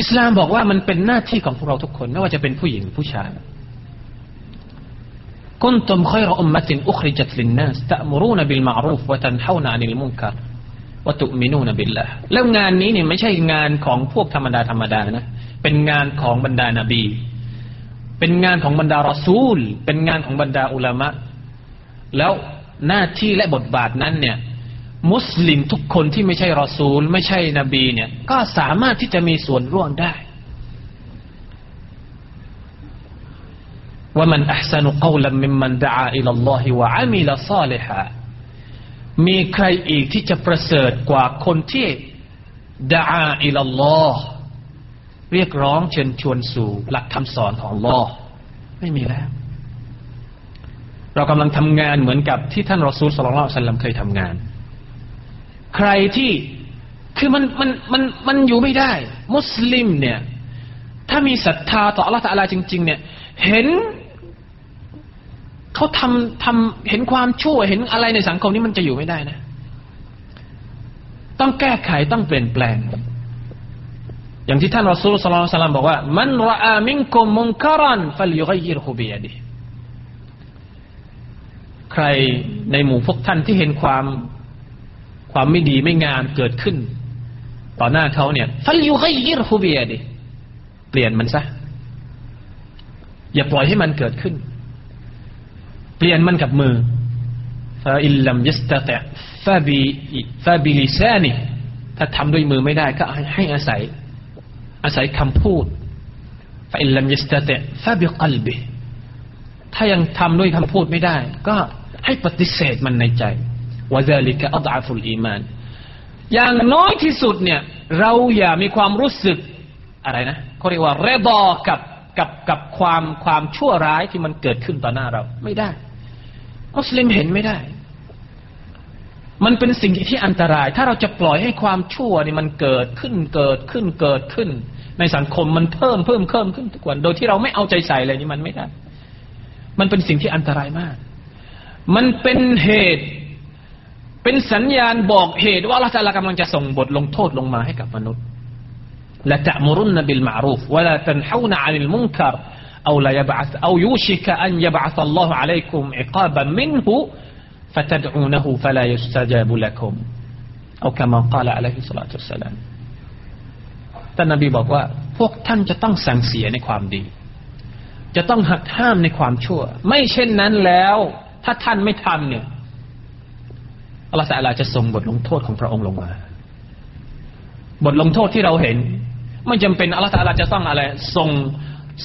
อิสลามบอกว่ามันเป็นหน้าที่ของพวกเราทุกคน ไม่ว่าจะเป็นผู้หญิงผู้ชาย กุนตุมขยรอุมมะตินอุคริจัตลินนัสตะมรูนบิลมารูฟวะตันฮาวนานิลมุนกัรวะตุมินูนบิลละแล้วงานนี้เนี่ยไม่ใช่งานของพวกธรรมดาธรรมดานะ เป็นงานของบรรดานาบี เป็นงานของบรรดารอซูล เป็นงานของบรรดาอุลามะ แล้วหน้าที่และบทบาทนั้นเนี่ย มุสลิมทุกคนที่ไม่ใช่รอซูล ไม่ใช่นบีเนี่ย ก็สามารถที่จะมีส่วนร่วมได้ ومن أحسن قولا ممن دعا إلى الله وعمل صالحا มีใครอีกที่จะประเสริฐกว่าคนที่ดาอาอิลลอฮ์เรียกร้องเชิญชวนสู่หลักคำสอนของลอไม่มีแล้ว เรากำลังทำงานเหมือนกับที่ท่านรอซูลสลลัลสัลลัมเคยทำงาน ใครที่คือมันมันมันมันอยู่ไม่ได้ มุสลิมเนี่ย ถ้ามีศรัทธาต่ออัลลอฮฺตะลาจริง ๆ เนี่ย เห็น เขาทำทำเห็นความชั่วเห็นอะไรในสังคมนี้มันจะอยู่ไม่ได้นะ ต้องแก้ไขต้องเปลี่ยนแปลง อย่างที่ท่านรอซูลสลลัลลมบอกว่า มันรอามิงกุมมุงคารันฟัลยุกยิรฮูบียดีใครในหมู่พวกท่านที่เห็นความความไม่ดีไม่งามเกิดขึ้น ต่อหน้าเขาเนี่ยفليغيره بيده เปลี่ยนมันซะอย่าปล่อยให้มันเกิดขึ้น ปลี่ยนมันกับมือฟาอิลลัมยัสตะตะฟาบีฟาบิลิซานีถ้าทำด้วยมือไม่ได้ก็ให้อาศัย อาศัยคำพูดفإن لم يستطع فبقلبهถ้ายังทำด้วยคำพูดไม่ได้ ก็ให้ปฏิเสธมันในใจวะซาลิกะอัดอาฟุลอีมานอย่างน้อยที่สุดเนี่ย เราอย่ามีความรู้สึกอะไรนะเขาเรียกว่าเรดอกับกับกับความความชั่วร้ายที่มันเกิดขึ้นต่อหน้าเราไม่ได้ มุสลิมเห็นไม่ได้ มันเป็นสิ่งที่อันตราย ถ้าเราจะปล่อยให้ความชั่วนี่มันเกิดขึ้นเกิดขึ้นเกิดขึ้น ในสังคมมันเพิ่มเพิ่มเพิ่มขึ้นทุกวัน โดยที่เราไม่เอาใจใส่เลยนี่มันไม่ได้ มันเป็นสิ่งที่อันตรายมาก มันเป็นเหตุ เป็นสัญญาณบอกเหตุว่าเราจะกำลังจะส่งบทลงโทษลงมาให้กับมนุษย์ละตะมรุนบิลมารูฟวะลาตันฮาวนะอันิลมุนคาร أو لا يبعث أو يوشك أن يبعث الله عليكم عقابا منه فتدعونه فلا يستجاب لكم أو كما قال عليه الصلاة والسلام ท่านนบีบอกว่า พวกท่านจะต้องสั่งเสียในความดี จะต้องหักห้ามในความชั่ว ไม่เช่นนั้นแล้ว ถ้าท่านไม่ทำเนี่ยอัลลอฮฺสัลาจะส่งบทลงโทษของพระองค์ลงมา บทลงโทษที่เราเห็น ไม่จำเป็นอัลลอฮฺสัลาจะต้องอะไรส่ง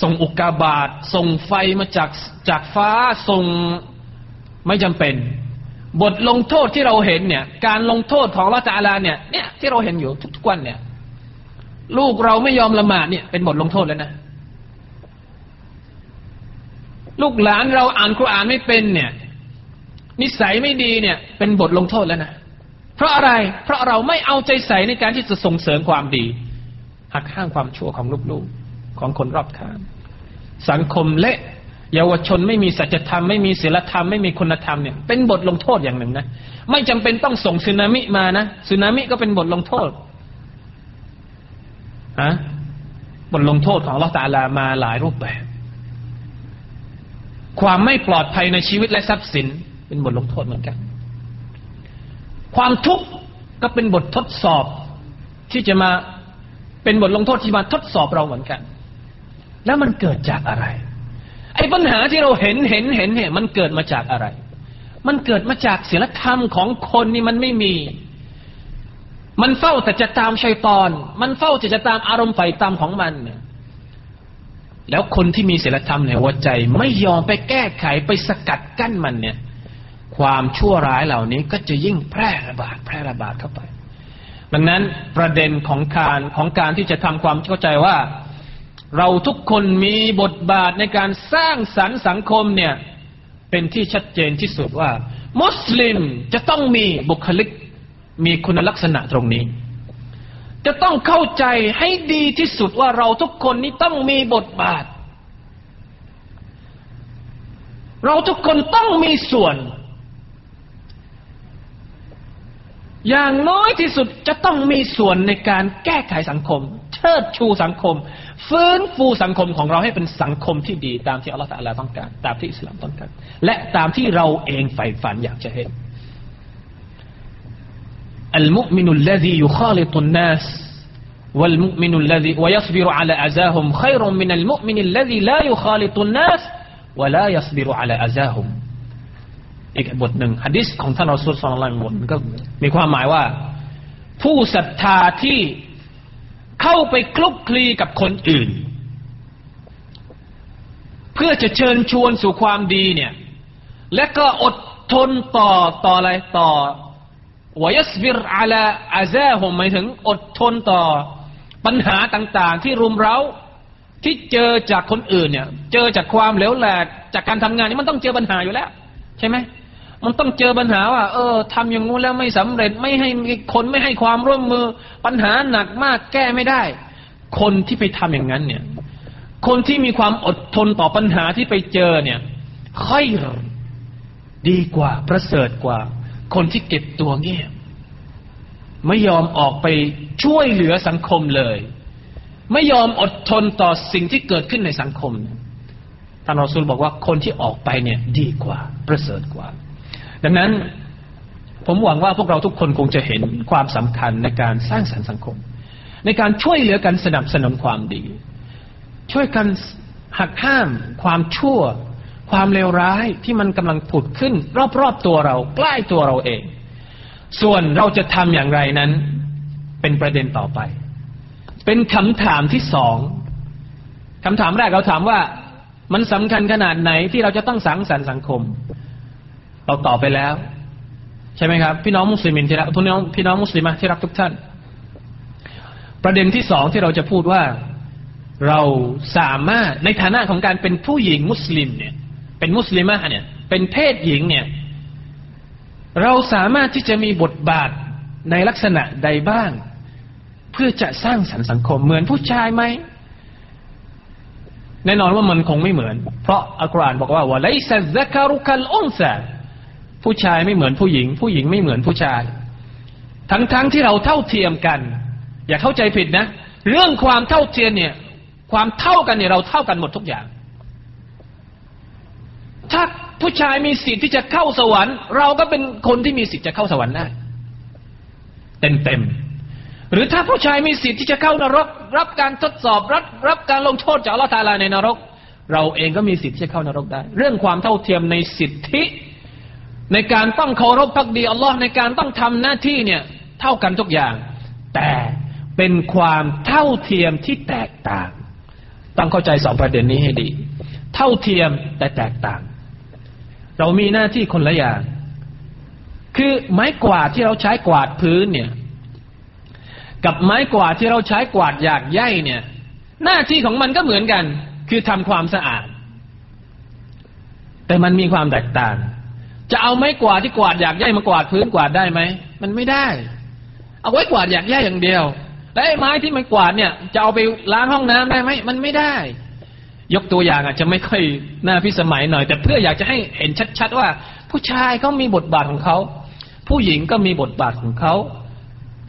ส่งอุกกาบาตส่งไฟมาจากจากฟ้าส่งไม่จำเป็น บทลงโทษที่เราเห็นเนี่ย การลงโทษของละตาลาเนี่ยเนี่ยที่เราเห็นอยู่ทุกๆวันเนี่ย ลูกเราไม่ยอมละหมาดเนี่ยเป็นบทลงโทษแล้วนะลูกหลานเราอ่านคุรานไม่เป็นเนี่ย นิสัยไม่ดีเนี่ย เป็นบทลงโทษแล้วนะเพราะอะไร เพราะเราไม่เอาใจใส่ในการที่จะส่งเสริมความดีหักห้ามความชั่วของลูกๆ ของคนรอบข้าง สังคมเละเยาวชนไม่มีสัจธรรมไม่มีศีลธรรมไม่มีคุณธรรมเนี่ยเป็นบทลงโทษอย่างหนึ่งนะไม่จำเป็นต้องส่งสึนามิมานะสึนามิก็เป็นบทลงโทษฮะบทลงโทษของลอตาลามาหลายรูปแบบ ความไม่ปลอดภัยในชีวิตและทรัพย์สิน เป็นบทลงโทษเหมือนกัน ความทุกข์ก็เป็นบททดสอบที่จะมาเป็นบทลงโทษที่มาทดสอบเราเหมือนกัน แล้วมันเกิดจากอะไร ไอ้ปัญหาที่เราเห็นเห็นเห็นเนี่ยมันเกิดมาจากอะไร มันเกิดมาจากศีลธรรมของคนนี่มันไม่มี มันเฝ้าแต่จะตามชัยตอน มันเฝ้าแต่จะตามอารมณ์ไฟตามของมันเนี่ยแล้วคนที่มีศีลธรรมในหัวใจ ไม่ยอมไปแก้ไขไปสกัดกั้นมันเนี่ย ความชั่วร้ายเหล่านี้ก็จะยิ่งแพร่ระบาดแพร่ระบาดเข้าไปดังนั้นประเด็นของการของการที่จะทำความเข้าใจว่า เราทุกคนมีบทบาทในการสร้างสรรค์สังคมเนี่ย เป็นที่ชัดเจนที่สุดว่า มุสลิมจะต้องมีบุคลิก มีคุณลักษณะตรงนี้ จะต้องเข้าใจให้ดีที่สุดว่าเราทุกคนนี้ต้องมีบทบาท เราทุกคนต้องมีส่วน อย่างน้อยที่สุดจะต้องมีส่วนในการแก้ไขสังคม เชิดชูสังคมฟื้นฟูสังคมของเราให้เป็นสังคมที่ดีตามที่อัลลอฮฺตะลาต้องการ ตามที่อิสลามต้องการ และตามที่เราเองใฝ่ฝันอยากจะเห็น المؤمن الذي يخالط الناس والمؤمن الذي ويصبر على أذاهم خير من المؤمن الذي لا يخالط الناس ولا يصبر على أذاهم อีกบทหนึ่งฮะดิษของท่านอัลลอฮฺสุลต่านบทก็มีความหมายว่า ผู้ศรัทธาที่ เข้าไปคลุกคลีกับคนอื่น เพื่อจะเชิญชวนสู่ความดีเนี่ย และก็อดทนต่อต่ออะไรต่อวยสบิรอาลาอาซาฮมหมายถึงอดทนต่อปัญหาต่าง ๆ ที่รุมเร้าที่เจอจากคนอื่นเนี่ย เจอจากความเหลวแหลกจากการทำงานนี่มันต้องเจอปัญหาอยู่แล้ว ใช่ไหม มันต้องเจอปัญหาว่า เออทำอย่างงู้นแล้วไม่สำเร็จไม่ให้คนไม่ให้ความร่วมมือ ปัญหาหนักมากแก้ไม่ได้ คนที่ไปทำอย่างนั้น เนี่ย คนที่มีความอดทนต่อปัญหาที่ไปเจอเนี่ย ค่อยดีกว่าประเสริฐกว่า คนที่เก็บตัวเงียบไม่ยอมออกไปช่วยเหลือสังคมเลย ไม่ยอมอดทนต่อสิ่งที่เกิดขึ้นในสังคมท่านรอซูลบอกว่าคนที่ออกไปเนี่ย ดีกว่า ประเสริฐกว่า ดังนั้นผมหวังว่าพวกเราทุกคนคงจะเห็นความสำคัญในการสร้างสรรค์สังคม ในการช่วยเหลือกันสนับสนุนความดี ช่วยกันหักห้าม ความชั่ว ความเลวร้ายที่มันกำลังผุดขึ้น รอบๆตัวเรา ใกล้ตัวเราเอง ส่วนเราจะทำอย่างไรนั้น เป็นประเด็นต่อไป เป็นคำถามที่สองคำถามแรกเราถามว่ามันสำคัญขนาดไหนที่เราจะต้องสังสรรค์สังคม เราตอบไปแล้ว ใช่ไหมครับ พี่น้องมุสลิมินที่รักพี่น้องพี่น้องมุสลิมที่รักทุกท่าน ประเด็นที่สองที่เราจะพูดว่าเราสามารถในฐานะของการเป็นผู้หญิงมุสลิมเนี่ย เป็นมุสลิมะเนี่ย เป็นเพศหญิงเนี่ย เราสามารถที่จะมีบทบาทในลักษณะใดบ้าง เพื่อจะสร้างสรรค์สังคมเหมือนผู้ชายไหมแน่นอนว่ามันคงไม่เหมือน เพราะอัลกุรอานบอกว่าวะไลซัซกรุคัลอุนซา ผู้ชายไม่เหมือนผู้หญิง ผู้หญิงไม่เหมือนผู้ชาย ทั้งๆทที่เราเท่าเทียมกัน อย่าเข้าใจผิดนะ เรื่องความเท่าเทียมเนี่ย ความเท่ากันเนี่ยเราเท่ากันหมดทุกอย่าง ถ้าผู้ชายมีสิทธิ์ที่จะเข้าสวรรค์ เราก็เป็นคนที่มีสิทธิ์จะเข้าสวรรค์ได้เต็มเต็มหรือถ้าผู้ชายมีสิทธิ์ที่จะเข้านรก รับการทดสอบรับรับการลงโทษจากอัลลอฮฺตาลาในนรก เราเองก็มีสิทธิ์ที่จะเข้านรกได้ เรื่องความเท่าเทียมในสิทธิ ในการต้องเคารพพักดีอัลลอฮ์ในการต้องทำหน้าที่เนี่ย เท่ากันทุกอย่าง แต่เป็นความเท่าเทียมที่แตกต่าง ต้องเข้าใจสองประเด็นนี้ให้ดี เท่าเทียมแต่แตกต่าง เรามีหน้าที่คนละอย่าง คือไม้กวาดที่เราใช้กวาดพื้นเนี่ย กับไม้กวาดที่เราใช้กวาดหยากใยเนี่ย หน้าที่ของมันก็เหมือนกัน คือทำความสะอาด แต่มันมีความแตกต่าง จะเอาไม้กวาดที่กวาดหยากใยมากวาดพื้นกวาดได้ไหมมันไม่ได้ เอาไว้กวาดหยากใยอย่างเดียวและไอ้ไม้ที่มันกวาดเนี่ย จะเอาไปล้างห้องน้ำได้ไหมมันไม่ได้ ยกตัวอย่างอาจจะไม่ค่อยน่าพิสมัยหน่อย แต่เพื่ออยากจะให้เห็นชัด ๆ ว่า ผู้ชายเขามีบทบาทของเขา ผู้หญิงก็มีบทบาทของเขา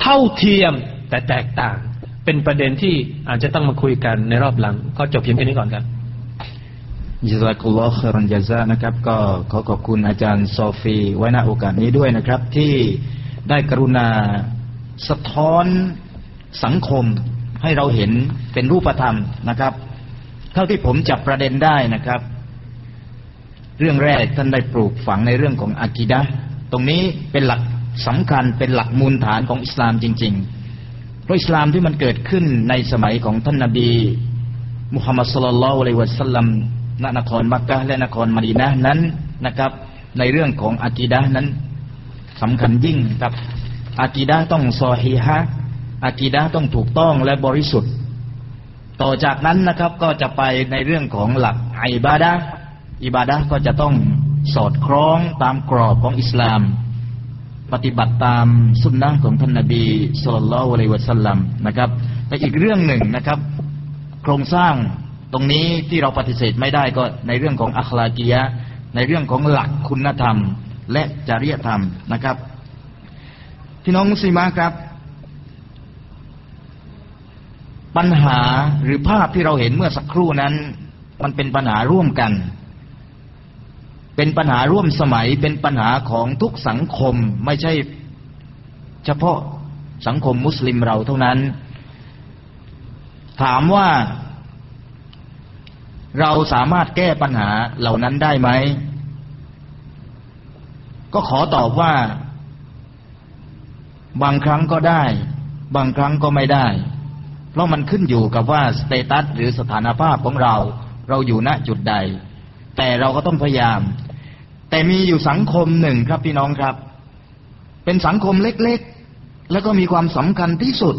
เท่าเทียมแต่แตกต่าง เป็นประเด็นที่อาจจะต้องมาคุยกันในรอบหลังก็จบเพียงแค่นี้ก่อนครับ ยิซากุลลอฮ์ครันยาซานะครับ ก็ขอขอบคุณอาจารย์ซอฟี ไว้ณโอกาสนี้ด้วยนะครับ ที่ได้กรุณาสะท้อนสังคมให้เราเห็นเป็นรูปธรรมนะครับ เท่าที่ผมจับประเด็นได้นะครับ เรื่องแรกท่านได้ปลูกฝังในเรื่องของอากีดะตรงนี้เป็นหลักสำคัญเป็นหลักมูลฐานของอิสลามจริง ๆ เพราะอิสลามที่มันเกิดขึ้นในสมัยของท่านนาบีมุฮัมมัดสุลลัลลอฮุอะลัยวะสัลลัม ณนครมักกะและนครมดีนะนั้นนะครับ ในเรื่องของอากีดะนั้นสำคัญยิ่งครับอากีดะต้องซอฮีฮะอากีดะต้องถูกต้องและบริสุทธิ์ ต่อจากนั้นนะครับก็จะไปในเรื่องของหลักอิบาดะอิบาดะก็จะต้องสอดคล้องตามกรอบของอิสลาม ปฏิบัติตามสุนนะของท่านนบีสุลต่านละวะลัยวะสัลลัมนะครับแต่อีกเรื่องหนึ่งนะครับ โครงสร้าง ตรงนี้ที่เราปฏิเสธไม่ได้ก็ในเรื่องของอัคลากียะในเรื่องของหลักคุณธรรม และจริยธรรมนะครับพี่น้องมุสลิมครับ ปัญหาหรือภาพที่เราเห็นเมื่อสักครู่นั้น มันเป็นปัญหาร่วมกัน เป็นปัญหาร่วมสมัยเป็นปัญหาของทุกสังคมไม่ใช่เฉพาะสังคมมุสลิมเราเท่านั้น ถามว่า เราสามารถแก้ปัญหาเหล่านั้นได้ไหม ก็ขอตอบว่า บางครั้งก็ได้ บางครั้งก็ไม่ได้ เพราะมันขึ้นอยู่กับว่าสเตตัสหรือสถานภาพของเรา เราอยู่ณจุดใด แต่เราก็ต้องพยายาม แต่มีอยู่สังคมหนึ่งครับพี่น้องครับ เป็นสังคมเล็กๆ แล้วก็มีความสำคัญที่สุด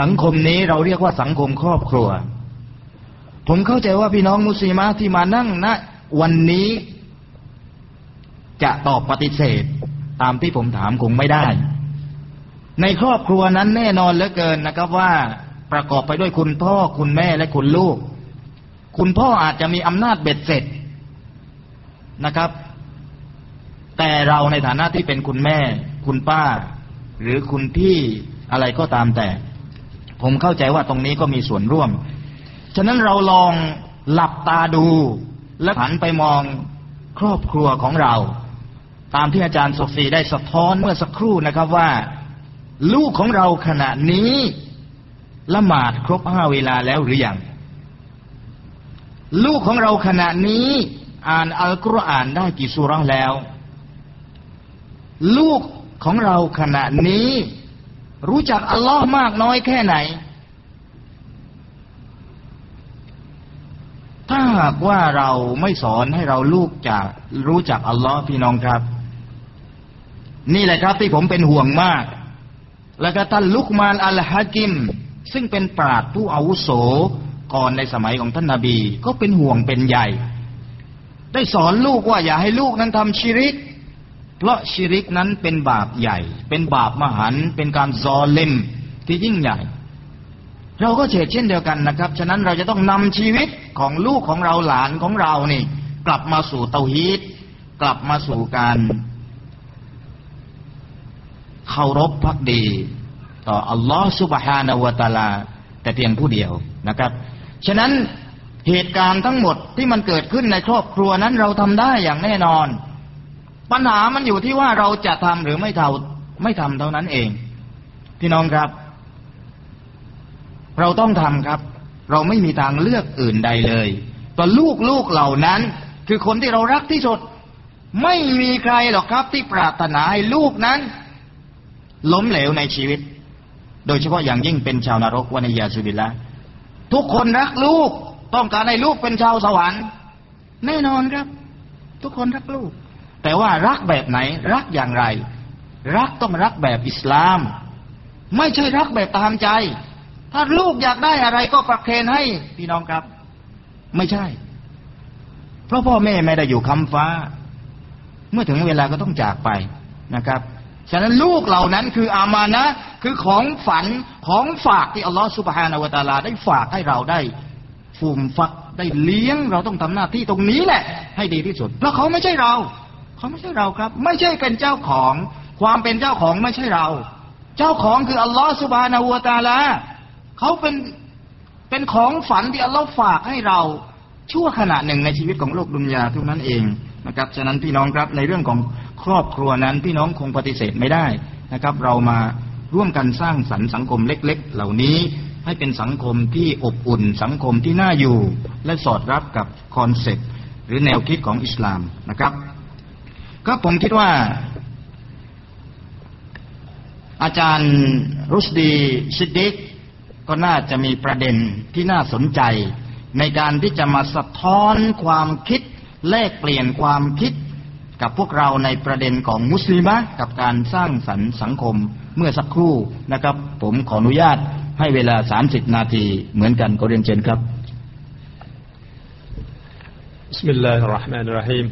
สังคมนี้เราเรียกว่าสังคมครอบครัว ผมเข้าใจว่าพี่น้องมุสลิมที่มานั่งณวันนี้จะตอบปฏิเสธ ตามที่ผมถามคงไม่ได้ ในครอบครัวนั้นแน่นอนเหลือเกินนะครับว่าประกอบไปด้วยคุณพ่อคุณแม่และคุณลูก คุณพ่ออาจจะมีอำนาจเบ็ดเสร็จนะครับ แต่เราในฐานะที่เป็นคุณแม่ คุณป้า หรือคุณพี่อะไรก็ตามแต่ ผมเข้าใจว่าตรงนี้ก็มีส่วนร่วม ฉะนั้นเราลองหลับตาดู และหันไปมองครอบครัวของเรา ตามที่อาจารย์โซฟีได้สะท้อนเมื่อสักครู่นะครับว่า ลูกของเราขณะนี้ละหมาดครบห้าเวลาแล้วหรือยัง ลูกของเราขณะนี้อ่านอัลกุรอานได้กี่สุราแล้ว ลูกของเราขณะนี้ รู้จักอัลลอฮ์มากน้อยแค่ไหน ถ้า หากว่าเราไม่สอนให้เราลูกจากรู้จักอัลลอฮ์พี่น้องครับ นี่แหละครับที่ผมเป็นห่วงมาก แล้วก็ท่านลุกมานอัลฮะกิม ซึ่งเป็นปราดผู้อาวุโสก่อนในสมัยของท่านนาบี ก็เป็นห่วงเป็นใหญ่ ได้สอนลูกว่าอย่าให้ลูกนั้นทำชิริก เพราะชิริกนั้นเป็นบาปใหญ่ เป็นบาปมหันเป็นการซอเลมที่ยิ่งใหญ่ เราก็เฉดเช่นเดียวกันนะครับ ฉะนั้นเราจะต้องนำชีวิตของลูกของเราหลานของเรานี่ กลับมาสู่เตาฮีตกลับมาสู่การเคารพพักดี ต่ออัลลอฮ์สุบฮานาวะตาลา แต่เพียงผู้เดียวนะครับ ฉะนั้นเหตุการณ์ทั้งหมดที่มันเกิดขึ้นในครอบครัวนั้นเราทำได้อย่างแน่นอน ปัญหามันอยู่ที่ว่าเราจะทำหรือไม่ทำไม่ทำเท่านั้นเอง พี่น้องครับ เราต้องทำครับ เราไม่มีทางเลือกอื่นใดเลยต่อลูกลูกเหล่านั้น คือคนที่เรารักที่สุด ไม่มีใครหรอกครับ ที่ปรารถนาให้ลูกนั้น ล้มเหลวในชีวิต โดยเฉพาะอย่างยิ่งเป็นชาวนรกวานิยาสุบิละทุกคนรักลูกต้องการให้ลูกเป็นชาวสวรรค์ แน่นอนครับ ทุกคนรักลูก แต่ว่ารักแบบไหน รักอย่างไร รักต้องรักแบบอิสลาม ไม่ใช่รักแบบตามใจ ถ้าลูกอยากได้อะไรก็ประเคนให้พี่น้องครับ ไม่ใช่ เพราะพ่อแม่ไม่ได้อยู่คำฟ้า เมื่อถึงเวลาก็ต้องจากไปนะครับ ฉะนั้นลูกเหล่านั้นคืออามานะคือของฝันของฝากที่อัลลอฮฺสุบฮานาวตาลา ได้ฝากให้เราได้ฟูมฟักได้เลี้ยง เราต้องทำหน้าที่ตรงนี้แหละ ให้ดีที่สุดเพราะเขาไม่ใช่เรา เขาไม่ใช่เราครับ ไม่ใช่เป็นเจ้าของ ความเป็นเจ้าของไม่ใช่เรา เจ้าของคืออัลลอฮฺสุบฮานาวตาลา เขาเป็นเป็นของฝากที่อัลลอฮฺฝากให้เราชั่วขณะหนึ่งในชีวิตของโลก دنيا เท่านั้นเองนะครับ ฉะนั้นพี่น้องครับในเรื่องของครอบครัวนั้นพี่น้องคงปฏิเสธไม่ได้นะครับ เรามาร่วมกันสร้างสรรค์สังคมเล็ก ๆ เหล่านี้ให้เป็นสังคมที่อบอุ่น สังคมที่น่าอยู่ และสอดรับกับ concept หรือแนวคิดของอิสลามนะครับ ก็ผมคิดว่า อาจารย์รุสดีชิดดิก ก็น่าจะมีประเด็นที่น่าสนใจ ในการที่จะมาสะท้อนความคิดแลกเปลี่ยนความคิดกับพวกเราในประเด็นของมุสลิมะกับการสร้างสรรค์สังคมเมื่อสักครู่นะครับ ผมขออนุญาตให้เวลาสามสิบนาทีเหมือนกันก็เรียนเชิญครับ بسم الله الرحمن الرحيم